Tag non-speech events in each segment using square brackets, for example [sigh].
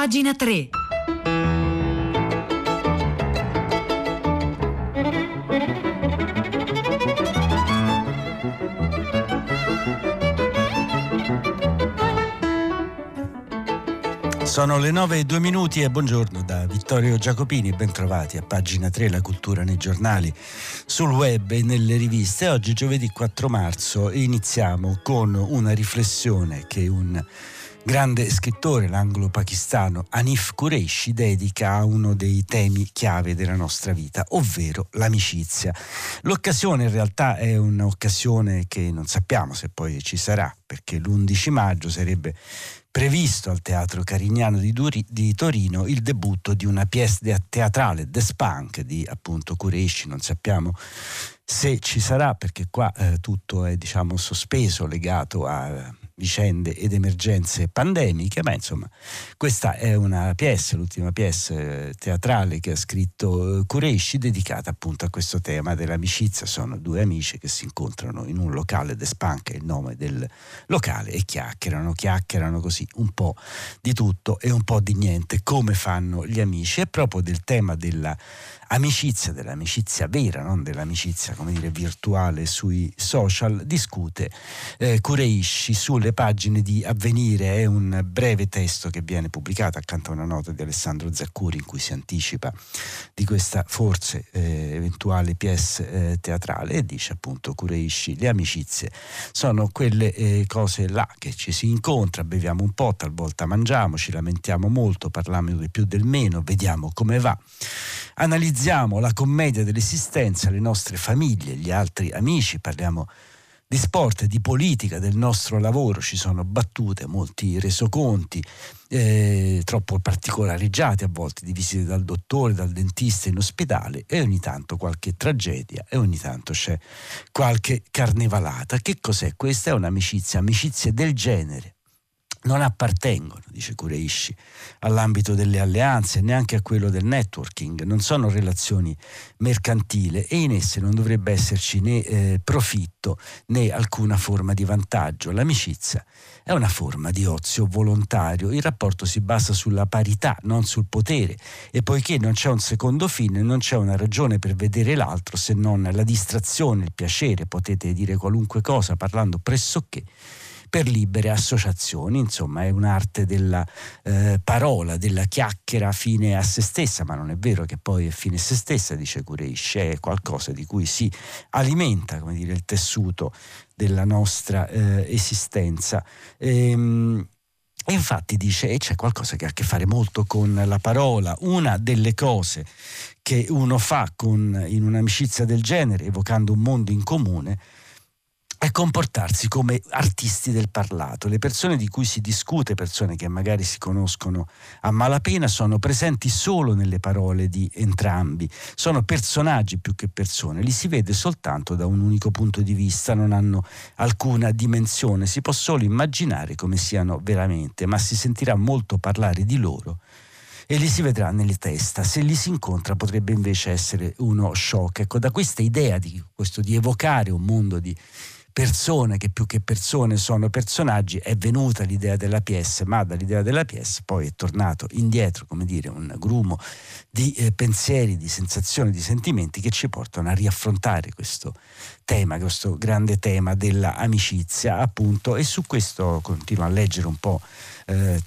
Pagina 3. Sono le 9 e 2 minuti e buongiorno da Vittorio Giacopini, bentrovati a pagina 3 La cultura nei giornali, sul web e nelle riviste. Oggi giovedì 4 marzo iniziamo con una riflessione che un grande scrittore, l'anglo-pakistano Anif Qureshi, dedica a uno dei temi chiave della nostra vita, ovvero l'amicizia. L'occasione in realtà è un'occasione che non sappiamo se poi ci sarà, perché l'11 maggio sarebbe previsto al Teatro Carignano di, Duri, di, Torino il debutto di una pièce teatrale, The Spunk, di appunto Curesci, non sappiamo se ci sarà perché qua eh, tutto è diciamo sospeso, legato a vicende ed emergenze pandemiche, ma insomma questa è una pièce, l'ultima pièce eh, teatrale che ha scritto Kureishi eh, dedicata appunto a questo tema dell'amicizia. Sono due amici che si incontrano in un locale, The Spunk è il nome del locale, e chiacchierano, chiacchierano così un po' di tutto e un po' di niente, come fanno gli amici. È proprio del tema della amicizia, dell'amicizia vera, non dell'amicizia come dire virtuale sui social, discute eh, Kureishi sulle pagine di Avvenire, è un breve testo che viene pubblicato accanto a una nota di Alessandro Zaccuri in cui si anticipa di questa forse eh, eventuale pièce eh, teatrale e dice appunto Kureishi, le amicizie. Sono quelle eh, cose là che ci si incontra, beviamo un po', talvolta mangiamo, ci lamentiamo molto, parliamo del più del meno, vediamo come va. Analizziamo la commedia dell'esistenza, le nostre famiglie, gli altri amici, parliamo di sport, di politica, del nostro lavoro, ci sono battute, molti resoconti, eh, troppo particolareggiati a volte, di visite dal dottore, dal dentista in ospedale e ogni tanto qualche tragedia e ogni tanto c'è qualche carnevalata. Che cos'è? Questa è un'amicizia, amicizie del genere non appartengono, dice Kureishi, all'ambito delle alleanze, neanche a quello del networking, non sono relazioni mercantili e in esse non dovrebbe esserci né eh, profitto né alcuna forma di vantaggio. L'amicizia è una forma di ozio volontario, il rapporto si basa sulla parità, non sul potere. E poiché non c'è un secondo fine, non c'è una ragione per vedere l'altro se non la distrazione, il piacere, potete dire qualunque cosa parlando pressoché per libere associazioni, insomma è un'arte della eh, parola, della chiacchiera fine a se stessa, ma non è vero che poi è fine a se stessa, dice Kureish, è qualcosa di cui si alimenta come dire, il tessuto della nostra eh, esistenza. Ehm, e infatti dice, e c'è qualcosa che ha a che fare molto con la parola, una delle cose che uno fa con, in un'amicizia del genere, evocando un mondo in comune, è comportarsi come artisti del parlato. Le persone di cui si discute, persone che magari si conoscono a malapena, sono presenti solo nelle parole di entrambi. Sono personaggi più che persone, li si vede soltanto da un unico punto di vista, non hanno alcuna dimensione, si può solo immaginare come siano veramente, ma si sentirà molto parlare di loro e li si vedrà nelle testa. Se li si incontra potrebbe invece essere uno shock. Ecco, da questa idea di questo di evocare un mondo di persone che più che persone sono personaggi, è venuta l'idea della PS, ma dall'idea della PS poi è tornato indietro, come dire, un grumo di eh, pensieri, di sensazioni, di sentimenti che ci portano a riaffrontare questo tema, questo grande tema dell'amicizia, appunto, e su questo continuo a leggere un po'. Eh,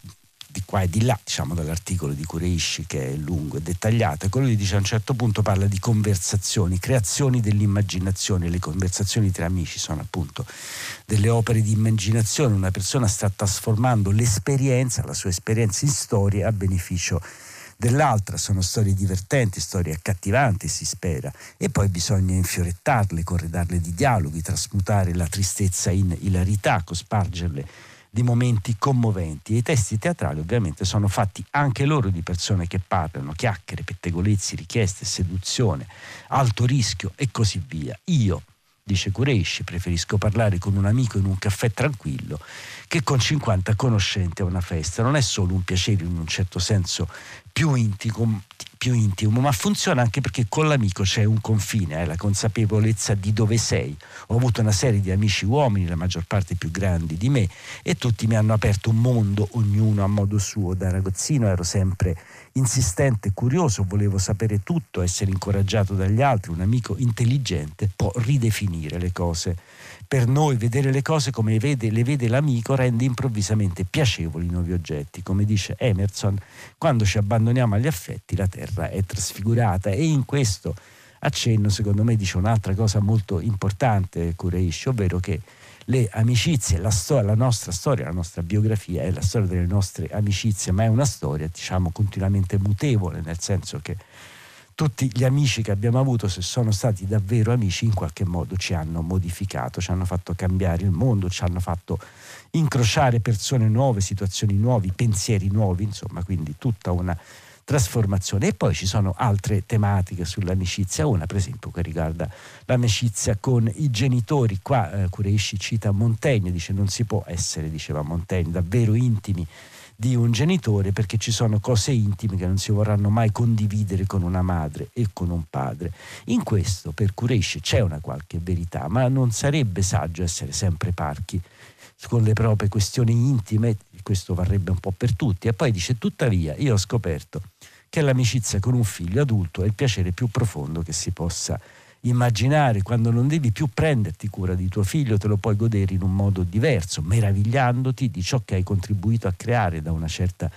di qua e di là, diciamo dall'articolo di Kureishi che è lungo e dettagliato, e quello che dice a un certo punto parla di conversazioni, creazioni dell'immaginazione, le conversazioni tra amici sono appunto delle opere di immaginazione, una persona sta trasformando l'esperienza, la sua esperienza in storie a beneficio dell'altra, sono storie divertenti, storie accattivanti si spera, e poi bisogna infiorettarle, corredarle di dialoghi, trasmutare la tristezza in ilarità, cospargerle di momenti commoventi. E i testi teatrali ovviamente sono fatti anche loro di persone che parlano, chiacchiere, pettegolezzi, richieste, seduzione, alto rischio e così via. Io, dice Kureishi, preferisco parlare con un amico in un caffè tranquillo che con 50 conoscenti a una festa. Non è solo un piacere in un certo senso più intimo, più intimo, ma funziona anche perché con l'amico c'è un confine, hai la consapevolezza di dove sei. Ho avuto una serie di amici uomini, la maggior parte più grandi di me, e tutti mi hanno aperto un mondo, ognuno a modo suo. Da ragazzino ero sempre insistente, curioso, volevo sapere tutto, essere incoraggiato dagli altri, un amico intelligente può ridefinire le cose. Per noi vedere le cose come vede, le vede l'amico rende improvvisamente piacevoli i nuovi oggetti. Come dice Emerson, quando ci abbandoniamo agli affetti la terra è trasfigurata e in questo accenno secondo me dice un'altra cosa molto importante Kureishi, ovvero che le amicizie, la, storia, la nostra storia, la nostra biografia è la storia delle nostre amicizie, ma è una storia diciamo continuamente mutevole, nel senso che tutti gli amici che abbiamo avuto, se sono stati davvero amici, in qualche modo ci hanno modificato, ci hanno fatto cambiare il mondo, ci hanno fatto incrociare persone nuove, situazioni nuove, pensieri nuovi, insomma, quindi tutta una trasformazione. E poi ci sono altre tematiche sull'amicizia, una per esempio che riguarda l'amicizia con i genitori. Qua eh, Kureishi cita Montaigne, dice non si può essere, diceva Montaigne, davvero intimi di un genitore perché ci sono cose intime che non si vorranno mai condividere con una madre e con un padre. In questo per Kureishi c'è una qualche verità, ma non sarebbe saggio essere sempre parchi con le proprie questioni intime, questo varrebbe un po' per tutti. E poi dice, tuttavia, io ho scoperto che l'amicizia con un figlio adulto è il piacere più profondo che si possa immaginare. Quando non devi più prenderti cura di tuo figlio, te lo puoi godere in un modo diverso, meravigliandoti di ciò che hai contribuito a creare da una certa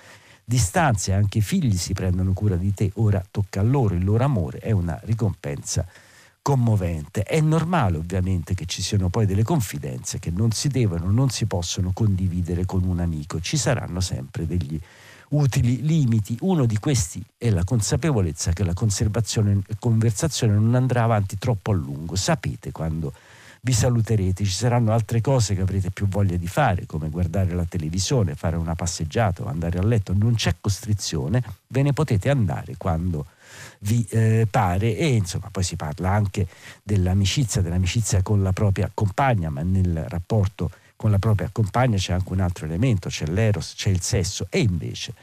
distanza. Anche i figli si prendono cura di te, ora tocca a loro, il loro amore è una ricompensa commovente. È normale ovviamente che ci siano poi delle confidenze che non si devono, non si possono condividere con un amico, ci saranno sempre degli utili limiti. Uno di questi è la consapevolezza che la conservazione e conversazione non andrà avanti troppo a lungo. Sapete quando vi saluterete, ci saranno altre cose che avrete più voglia di fare, come guardare la televisione, fare una passeggiata o andare a letto. Non c'è costrizione, ve ne potete andare quando vi eh, pare e insomma poi si parla anche dell'amicizia, dell'amicizia con la propria compagna, ma nel rapporto con la propria compagna c'è anche un altro elemento, c'è l'eros, c'è il sesso e invece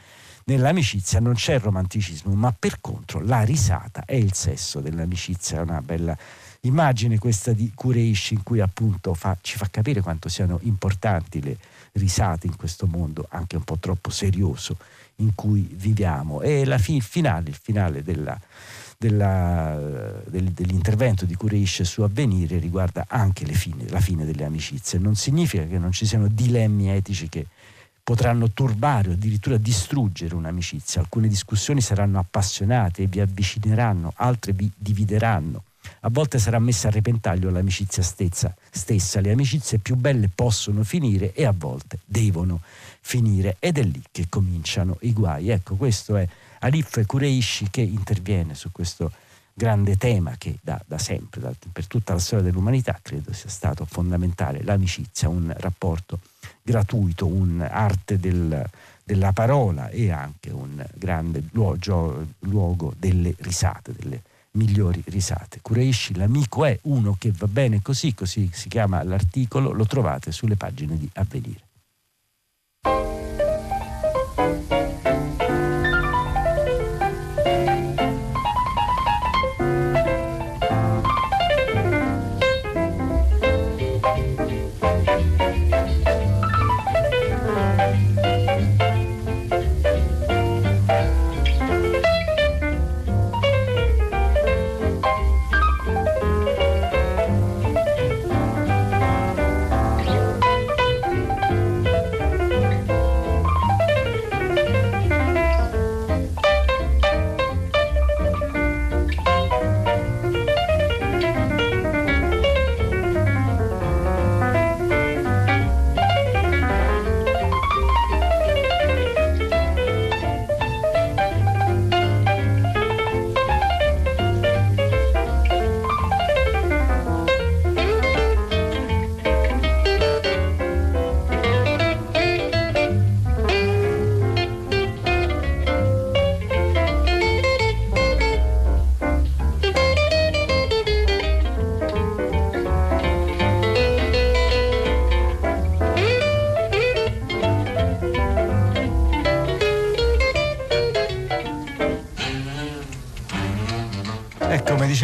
nell'amicizia non c'è il romanticismo, ma per contro la risata è il sesso dell'amicizia, è una bella immagine questa di Kureishi in cui appunto fa, ci fa capire quanto siano importanti le risate in questo mondo anche un po' troppo serioso in cui viviamo. E la fi- finale, il finale della, della, del, dell'intervento di Kureish su avvenire riguarda anche fine, la fine delle amicizie. Non significa che non ci siano dilemmi etici che potranno turbare o addirittura distruggere un'amicizia. Alcune discussioni saranno appassionate e vi avvicineranno, altre vi divideranno. A volte sarà messa a repentaglio l'amicizia stessa, stessa. Le amicizie più belle possono finire e a volte devono finire ed è lì che cominciano i guai. Ecco, questo è Alif Kureishi che interviene su questo grande tema che da, da sempre, da, per tutta la storia dell'umanità, credo sia stato fondamentale, l'amicizia, un rapporto gratuito, un'arte del, della parola e anche un grande luogo, luogo delle risate, delle migliori risate. Kureishi, l'amico è uno che va bene così, così si chiama l'articolo, lo trovate sulle pagine di Avvenire.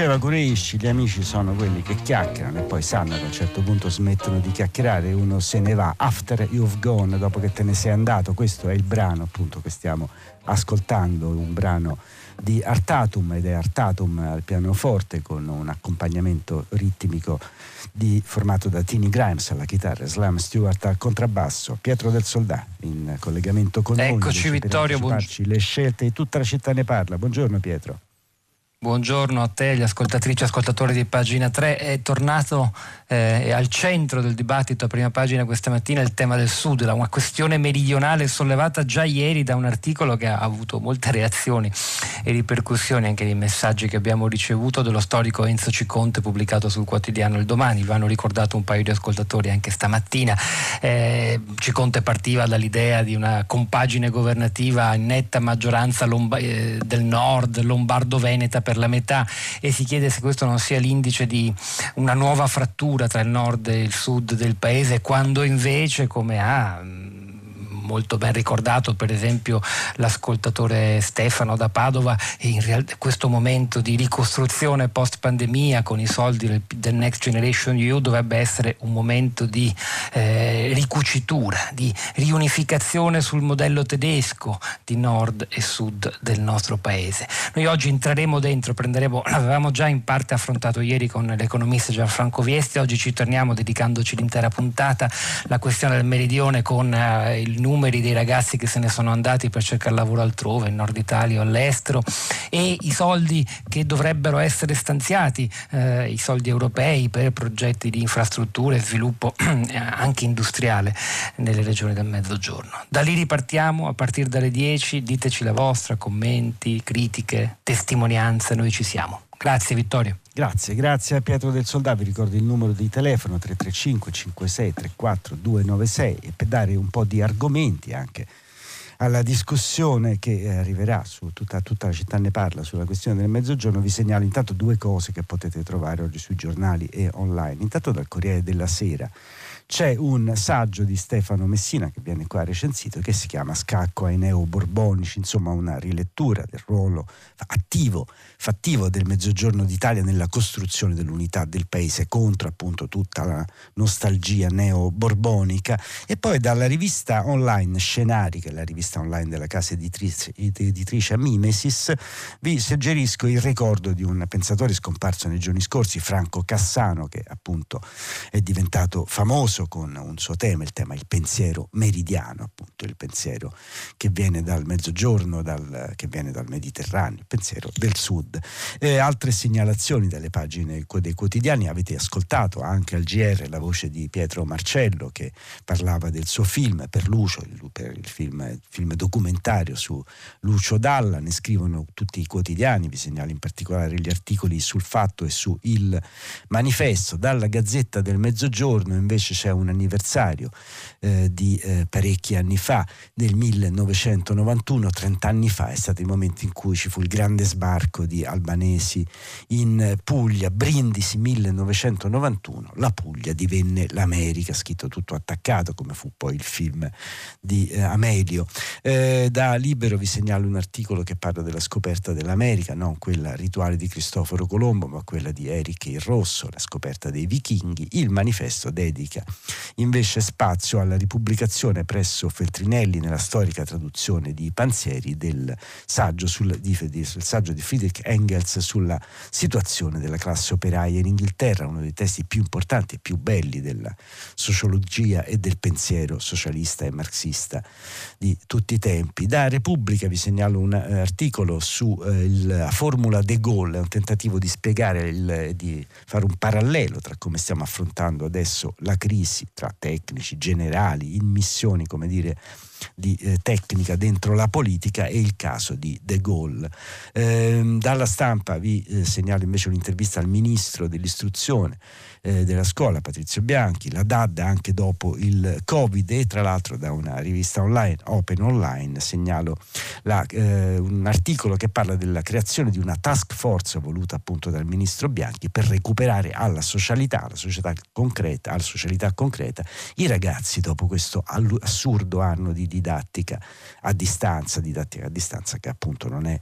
Diceva Curisci, gli amici sono quelli che chiacchierano e poi sanno che a un certo punto smettono di chiacchierare, uno se ne va. After you've gone, dopo che te ne sei andato, questo è il brano appunto che stiamo ascoltando, un brano di Artatum ed è Artatum al pianoforte con un accompagnamento ritmico di, formato da Tini Grimes alla chitarra, Slam Stewart al contrabbasso, Pietro del Soldà in collegamento con Eccoci, noi. Eccoci Vittorio, buongiorno. Le scelte di tutta la città ne parla. Buongiorno Pietro. Buongiorno a te, gli ascoltatrici e ascoltatori di pagina 3. È tornato eh, al centro del dibattito a prima pagina questa mattina il tema del Sud, una questione meridionale sollevata già ieri da un articolo che ha avuto molte reazioni e ripercussioni anche nei messaggi che abbiamo ricevuto dello storico Enzo Ciconte pubblicato sul quotidiano Il Domani. Lo hanno ricordato un paio di ascoltatori anche stamattina. Eh, Ciconte partiva dall'idea di una compagine governativa in netta maggioranza lomba- eh, del nord, lombardo-veneta per la metà e si chiede se questo non sia l'indice di una nuova frattura tra il nord e il sud del paese, quando invece, come ha molto ben ricordato per esempio l'ascoltatore Stefano da Padova in realtà questo momento di ricostruzione post pandemia con i soldi del, del Next Generation EU dovrebbe essere un momento di eh, ricucitura, di riunificazione sul modello tedesco di nord e sud del nostro paese. Noi oggi entreremo dentro, prenderemo, l'avevamo già in parte affrontato ieri con l'economista Gianfranco Viesti, oggi ci torniamo dedicandoci l'intera puntata alla questione del meridione con eh, il numero numeri dei ragazzi che se ne sono andati per cercare lavoro altrove, in Nord Italia o all'estero, e i soldi che dovrebbero essere stanziati, eh, i soldi europei per progetti di infrastrutture e sviluppo [clears throat] anche industriale nelle regioni del Mezzogiorno. Da lì ripartiamo a partire dalle 10, diteci la vostra, commenti, critiche, testimonianze, noi ci siamo. Grazie Vittorio. Grazie, grazie a Pietro del Soldato, vi ricordo il numero di telefono 335 56 34 296 e per dare un po' di argomenti anche alla discussione che eh, arriverà su tutta, tutta, la città ne parla sulla questione del mezzogiorno, vi segnalo intanto due cose che potete trovare oggi sui giornali e online. Intanto dal Corriere della Sera c'è un saggio di Stefano Messina che viene qua recensito che si chiama Scacco ai neo-borbonici, insomma una rilettura del ruolo attivo, fattivo del Mezzogiorno d'Italia nella costruzione dell'unità del paese contro appunto tutta la nostalgia neo-borbonica. E poi dalla rivista online Scenari, che è la rivista online della casa editrice, editrice Mimesis, vi suggerisco il ricordo di un pensatore scomparso nei giorni scorsi, Franco Cassano, che appunto è diventato famoso spesso con un suo tema, il tema il pensiero meridiano, appunto il pensiero che viene dal mezzogiorno, dal, che viene dal Mediterraneo, il pensiero del sud. Eh, altre segnalazioni dalle pagine dei quotidiani, avete ascoltato anche al GR la voce di Pietro Marcello che parlava del suo film per Lucio, per il film, il film documentario su Lucio Dalla, ne scrivono tutti i quotidiani, vi segnalo in particolare gli articoli sul fatto e su Il Manifesto, dalla Gazzetta del Mezzogiorno invece c'è un anniversario eh, di eh, parecchi anni fa, nel 1991, 30 anni fa, è stato il momento in cui ci fu il grande sbarco di albanesi in Puglia, Brindisi 1991, la Puglia divenne l'America, scritto tutto attaccato come fu poi il film di eh, Amelio. Eh, da Libero vi segnalo un articolo che parla della scoperta dell'America, non quella rituale di Cristoforo Colombo, ma quella di Eric il Rosso, la scoperta dei vichinghi. Il manifesto dedica invece spazio alla ripubblicazione presso Feltrinelli nella storica traduzione di Panzieri del saggio, sul, di, del saggio di Friedrich Engels sulla situazione della classe operaia in Inghilterra, uno dei testi più importanti e più belli della sociologia e del pensiero socialista e marxista di tutti i tempi. Da Repubblica vi segnalo un uh, articolo sulla uh, formula de Gaulle, un tentativo di spiegare, il, di fare un parallelo tra come stiamo affrontando adesso la crisi crisi tra tecnici, generali, in missioni, come dire, di eh, tecnica dentro la politica e il caso di De Gaulle. Eh, dalla stampa vi eh, segnalo invece un'intervista al ministro dell'istruzione eh, della scuola, Patrizio Bianchi, la DAD anche dopo il Covid e tra l'altro da una rivista online, Open Online, segnalo la, eh, un articolo che parla della creazione di una task force voluta appunto dal ministro Bianchi per recuperare alla socialità, alla società concreta, alla socialità concreta i ragazzi dopo questo assurdo anno di didattica a distanza, didattica a distanza che appunto non è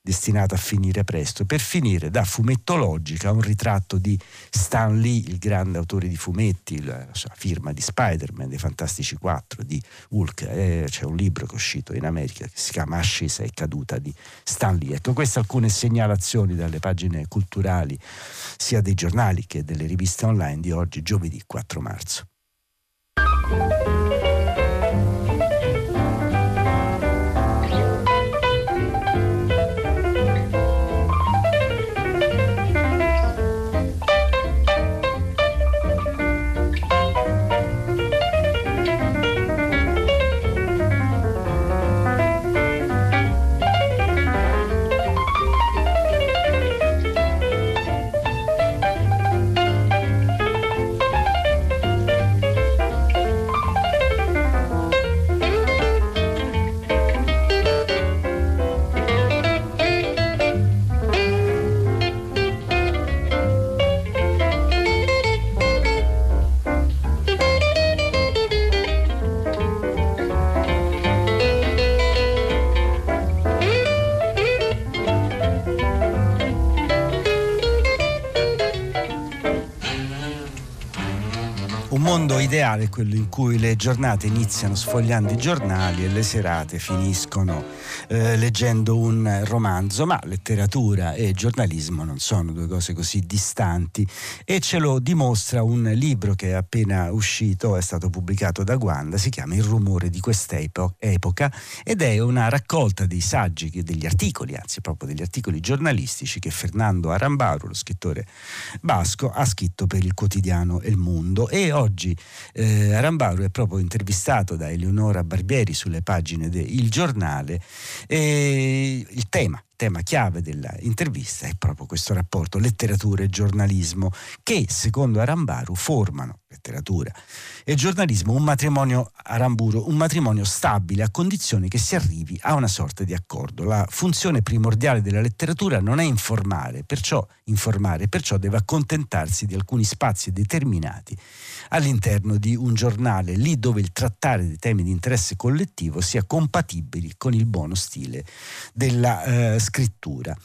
destinata a finire presto, per finire da fumettologica un ritratto di Stan Lee, il grande autore di fumetti, la sua firma di Spider-Man, dei Fantastici 4, di Hulk, eh, c'è un libro che è uscito in America che si chiama Ascesa e caduta di Stan Lee. Ecco, queste alcune segnalazioni dalle pagine culturali sia dei giornali che delle riviste online di oggi, giovedì 4 marzo. Ideale è quello in cui le giornate iniziano sfogliando i giornali e le serate finiscono eh, leggendo un romanzo, ma letteratura e giornalismo non sono due cose così distanti. E ce lo dimostra un libro che è appena uscito, è stato pubblicato da Guanda, si chiama Il rumore di quest'epoca ed è una raccolta dei saggi, degli articoli, anzi proprio degli articoli giornalistici che Fernando Arambaru, lo scrittore basco, ha scritto per il quotidiano El Mundo e oggi eh, Arambauro è proprio intervistato da Eleonora Barbieri sulle pagine del giornale e il tema tema chiave dell'intervista è proprio questo rapporto letteratura e giornalismo che secondo Arambaru formano letteratura e giornalismo un matrimonio Aramburo, un matrimonio stabile a condizione che si arrivi a una sorta di accordo. La funzione primordiale della letteratura non è informare, perciò informare, perciò deve accontentarsi di alcuni spazi determinati all'interno di un giornale, lì dove il trattare dei temi di interesse collettivo sia compatibile con il buono stile della eh, scrittura.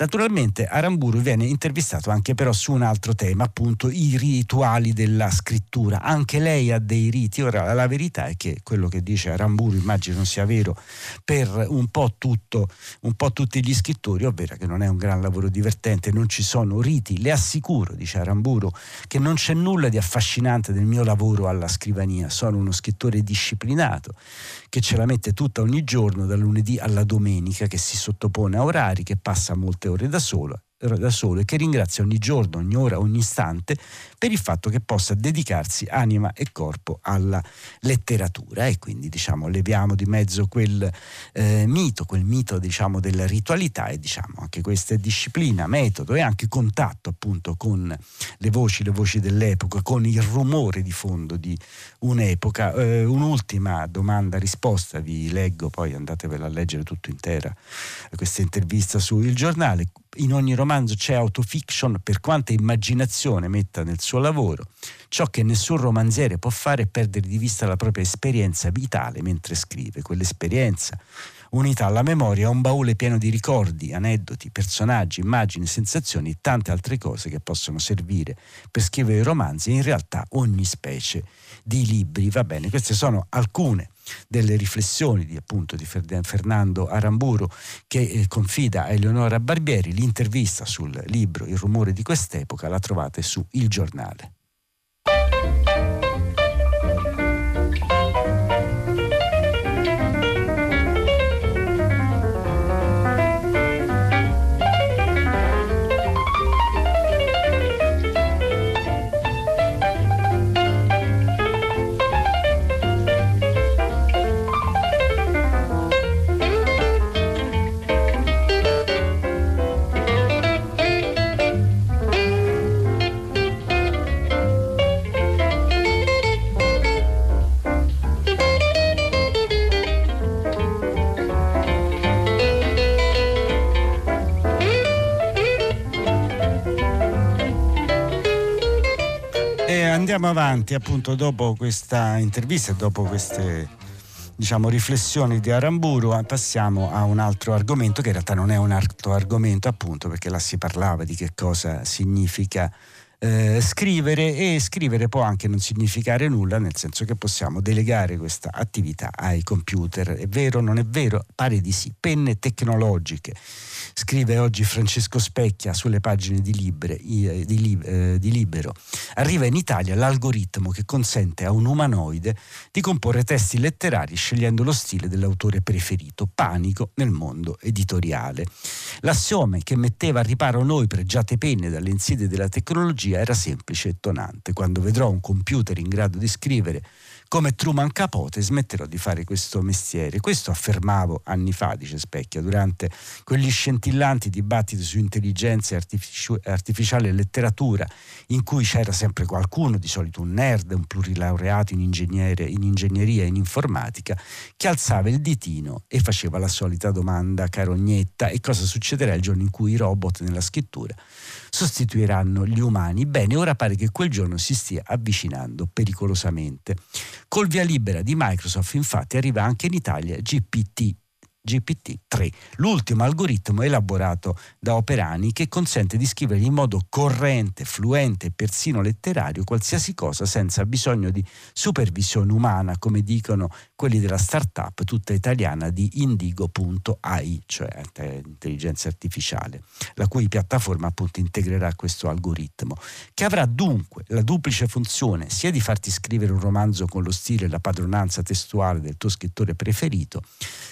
Naturalmente Aramburu viene intervistato anche però su un altro tema, appunto i rituali della scrittura. Anche lei ha dei riti. Ora la verità è che quello che dice Aramburu immagino sia vero per un po, tutto, un po' tutti gli scrittori, ovvero che non è un gran lavoro divertente, non ci sono riti. Le assicuro, dice Aramburu, che non c'è nulla di affascinante nel mio lavoro alla scrivania. Sono uno scrittore disciplinato che ce la mette tutta ogni giorno, dal lunedì alla domenica, che si sottopone a orari, che passa molte ore da solo da solo e che ringrazia ogni giorno, ogni ora, ogni istante per il fatto che possa dedicarsi anima e corpo alla letteratura e quindi diciamo leviamo di mezzo quel eh, mito, quel mito diciamo della ritualità e diciamo anche questa disciplina, metodo e anche contatto appunto con le voci, le voci dell'epoca, con il rumore di fondo di un'epoca. Eh, un'ultima domanda risposta, vi leggo, poi andatevela a leggere tutto intera questa intervista su Il Giornale in ogni romanzo c'è autofiction per quanta immaginazione metta nel suo lavoro. Ciò che nessun romanziere può fare è perdere di vista la propria esperienza vitale mentre scrive. Quell'esperienza, unita alla memoria, è un baule pieno di ricordi, aneddoti, personaggi, immagini, sensazioni e tante altre cose che possono servire per scrivere romanzi in realtà ogni specie di libri. Va bene, queste sono alcune delle riflessioni di, appunto, di Fernando Aramburu che eh, confida a Eleonora Barbieri. L'intervista sul libro Il rumore di quest'epoca la trovate su Il Giornale. Avanti appunto dopo questa intervista, dopo queste diciamo, riflessioni di Aramburu, eh, passiamo a un altro argomento che in realtà non è un altro argomento appunto perché là si parlava di che cosa significa eh, scrivere e scrivere può anche non significare nulla, nel senso che possiamo delegare questa attività ai computer. È vero, non è vero? Pare di sì. Penne tecnologiche. Scrive oggi Francesco Specchia sulle pagine di, Libre, di, di, di Libero. Arriva in Italia l'algoritmo che consente a un umanoide di comporre testi letterari scegliendo lo stile dell'autore preferito. Panico nel mondo editoriale. L'assiome che metteva a riparo noi pregiate penne dalle insidie della tecnologia era semplice e tonante. Quando vedrò un computer in grado di scrivere come Truman Capote smetterò di fare questo mestiere. Questo affermavo anni fa, dice Specchia, durante quegli scintillanti dibattiti su intelligenza artificiale e letteratura, in cui c'era sempre qualcuno, di solito un nerd, un plurilaureato in, in ingegneria e in informatica, che alzava il ditino e faceva la solita domanda carognetta e cosa succederà il giorno in cui i robot nella scrittura sostituiranno gli umani. Bene, ora pare che quel giorno si stia avvicinando pericolosamente. Col via libera di Microsoft infatti arriva anche in Italia GPT GPT-3, l'ultimo algoritmo elaborato da Operani che consente di scrivere in modo corrente, fluente e persino letterario qualsiasi cosa senza bisogno di supervisione umana, come dicono quelli della startup tutta italiana di indigo.ai, cioè intelligenza artificiale, la cui piattaforma appunto integrerà questo algoritmo, che avrà dunque la duplice funzione sia di farti scrivere un romanzo con lo stile e la padronanza testuale del tuo scrittore preferito,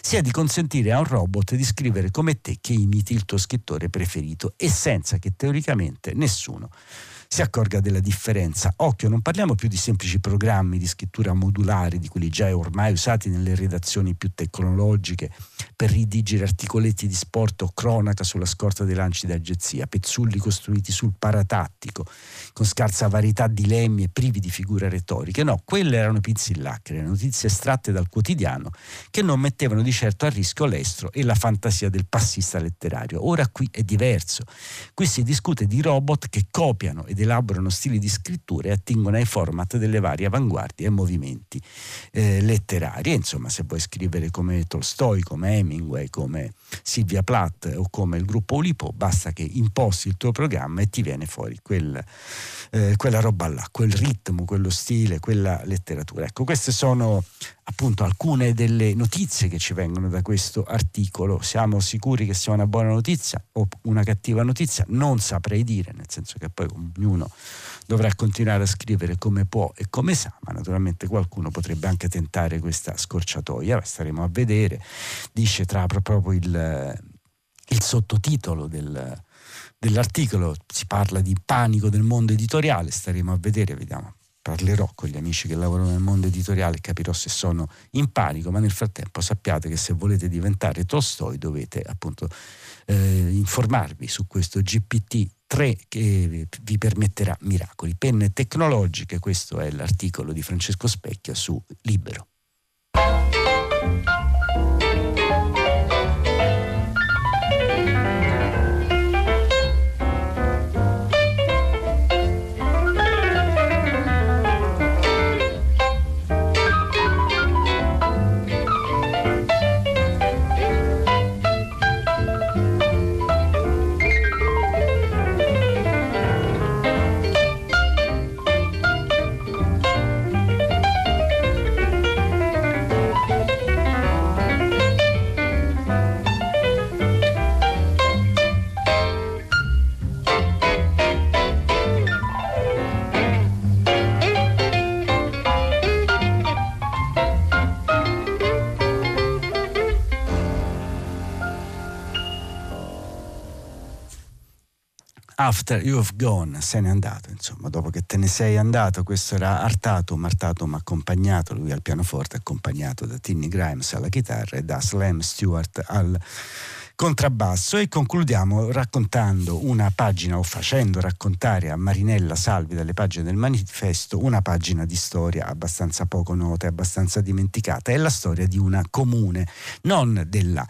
sia di consentire consentire a un robot di scrivere come te che imiti il tuo scrittore preferito e senza che teoricamente nessuno si accorga della differenza. Occhio, non parliamo più di semplici programmi di scrittura modulari, di quelli già ormai usati nelle redazioni più tecnologiche per ridigere articoletti di sport o cronaca sulla scorta dei lanci d'agenzia, pezzulli costruiti sul paratattico, con scarsa varietà di lemmi e privi di figure retoriche. No, quelle erano pizzillacche, notizie estratte dal quotidiano che non mettevano di certo a rischio l'estro e la fantasia del passista letterario. Ora qui è diverso. Qui si discute di robot che copiano ed elaborano stili di scrittura e attingono ai format delle varie avanguardie e movimenti eh, letterari. Insomma, se vuoi scrivere come Tolstoi, come Hemingway, come Silvia Plath o come il gruppo Ulipo, basta che imposti il tuo programma e ti viene fuori quel, eh, quella roba là, quel ritmo, quello stile, quella letteratura. Ecco, queste sono appunto alcune delle notizie che ci vengono da questo articolo. Siamo sicuri che sia una buona notizia o una cattiva notizia? Non saprei dire, nel senso che poi ognuno dovrà continuare a scrivere come può e come sa, ma naturalmente qualcuno potrebbe anche tentare questa scorciatoia, staremo a vedere. Dice tra proprio il, il sottotitolo del, dell'articolo, si parla di panico del mondo editoriale, staremo a vedere, vediamo parlerò con gli amici che lavorano nel mondo editoriale e capirò se sono in panico, ma nel frattempo sappiate che se volete diventare Tolstoi dovete appunto eh, informarvi su questo GPT-3 che vi permetterà miracoli. Penne tecnologiche, questo è l'articolo di Francesco Specchia su Libero. After You've Gone, se n'è andato, insomma, dopo che te ne sei andato, questo era Artato, Martato ma accompagnato, lui al pianoforte, accompagnato da Tinny Grimes alla chitarra e da Slam Stewart al contrabbasso. E concludiamo raccontando una pagina o facendo raccontare a Marinella Salvi dalle pagine del manifesto una pagina di storia abbastanza poco nota e abbastanza dimenticata, è la storia di una comune, non della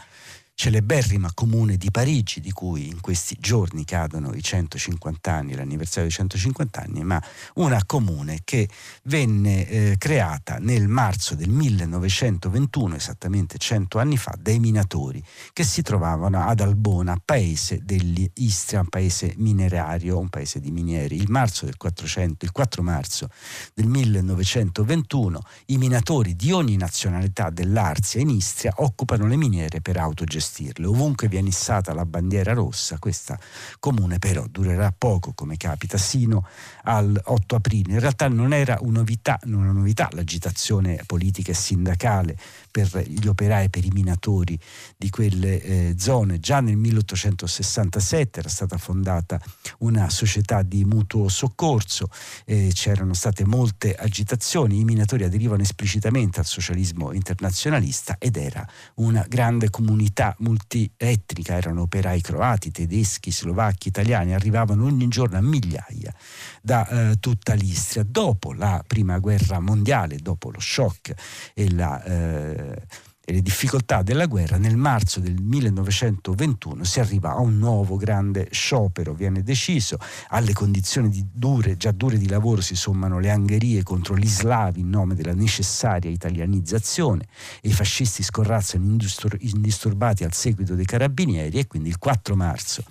celeberrima comune di Parigi, di cui in questi giorni cadono i 150 anni, l'anniversario dei 150 anni, ma una comune che venne eh, creata nel marzo del 1921, esattamente 100 anni fa, dai minatori che si trovavano ad Albona, paese degli Istria, un paese minerario, un paese di minieri. Il, marzo del 400, il 4 marzo del 1921 i minatori di ogni nazionalità dell'Arzia in Istria occupano le miniere per autogestione gestirle. Ovunque viene issata la bandiera rossa, questa comune però durerà poco, come capita, sino al 8 aprile. In realtà non era una novità, una novità l'agitazione politica e sindacale per gli operai, per i minatori di quelle eh, zone. Già nel 1867 era stata fondata una società di mutuo soccorso, eh, c'erano state molte agitazioni, i minatori aderivano esplicitamente al socialismo internazionalista ed era una grande comunità multietnica, erano operai croati, tedeschi, slovacchi, italiani, arrivavano ogni giorno a migliaia da eh, tutta l'Istria. Dopo la prima guerra mondiale, dopo lo shock e la... Eh, e le difficoltà della guerra, nel marzo del 1921 si arriva a un nuovo grande sciopero, viene deciso, alle condizioni dure, già dure di lavoro si sommano le angherie contro gli slavi in nome della necessaria italianizzazione e i fascisti scorrazzano indisturbati al seguito dei carabinieri e quindi il 4 marzo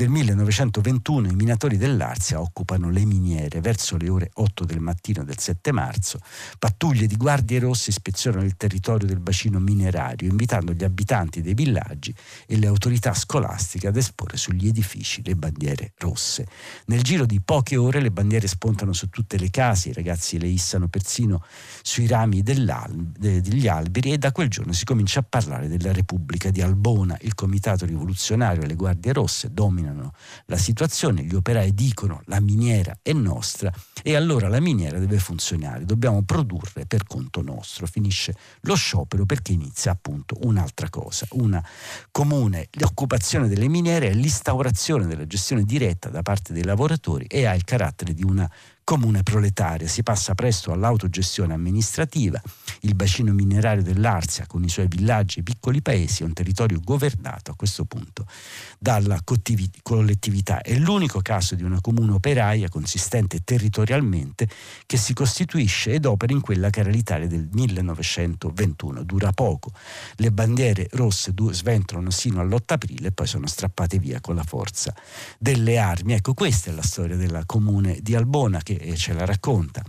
del 1921 i minatori dell'Arzia occupano le miniere verso le ore 8 del mattino del 7 marzo. Pattuglie di guardie rosse ispezionano il territorio del bacino minerario, invitando gli abitanti dei villaggi e le autorità scolastiche ad esporre sugli edifici le bandiere rosse. Nel giro di poche ore le bandiere spuntano su tutte le case, i ragazzi le issano persino sui rami degli alberi e da quel giorno si comincia a parlare della Repubblica di Albona. Il Comitato Rivoluzionario e le Guardie Rosse dominano la situazione, gli operai dicono la miniera è nostra e allora la miniera deve funzionare, dobbiamo produrre per conto nostro. Finisce lo sciopero perché inizia appunto un'altra cosa, una comune occupazione delle miniere e l'instaurazione della gestione diretta da parte dei lavoratori e ha il carattere di una comune proletaria. Si passa presto all'autogestione amministrativa. Il bacino minerario dell'Arzia, con i suoi villaggi e piccoli paesi, è un territorio governato a questo punto dalla collettività. È l'unico caso di una comune operaia consistente territorialmente che si costituisce ed opera in quella che era l'Italia del 1921. Dura poco. Le bandiere rosse sventolano sino all'8 aprile e poi sono strappate via con la forza delle armi. Ecco, questa è la storia della comune di Albona che e ce la racconta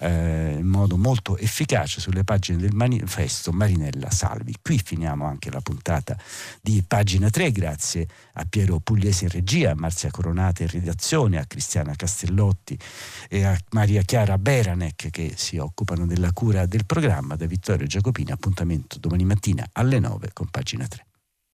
eh, in modo molto efficace sulle pagine del manifesto Marinella Salvi. Qui finiamo anche la puntata di pagina 3, grazie a Piero Pugliesi in regia, a Marzia Coronata in redazione, a Cristiana Castellotti e a Maria Chiara Beranec che si occupano della cura del programma. Da Vittorio Giacopini, appuntamento domani mattina alle 9 con pagina 3.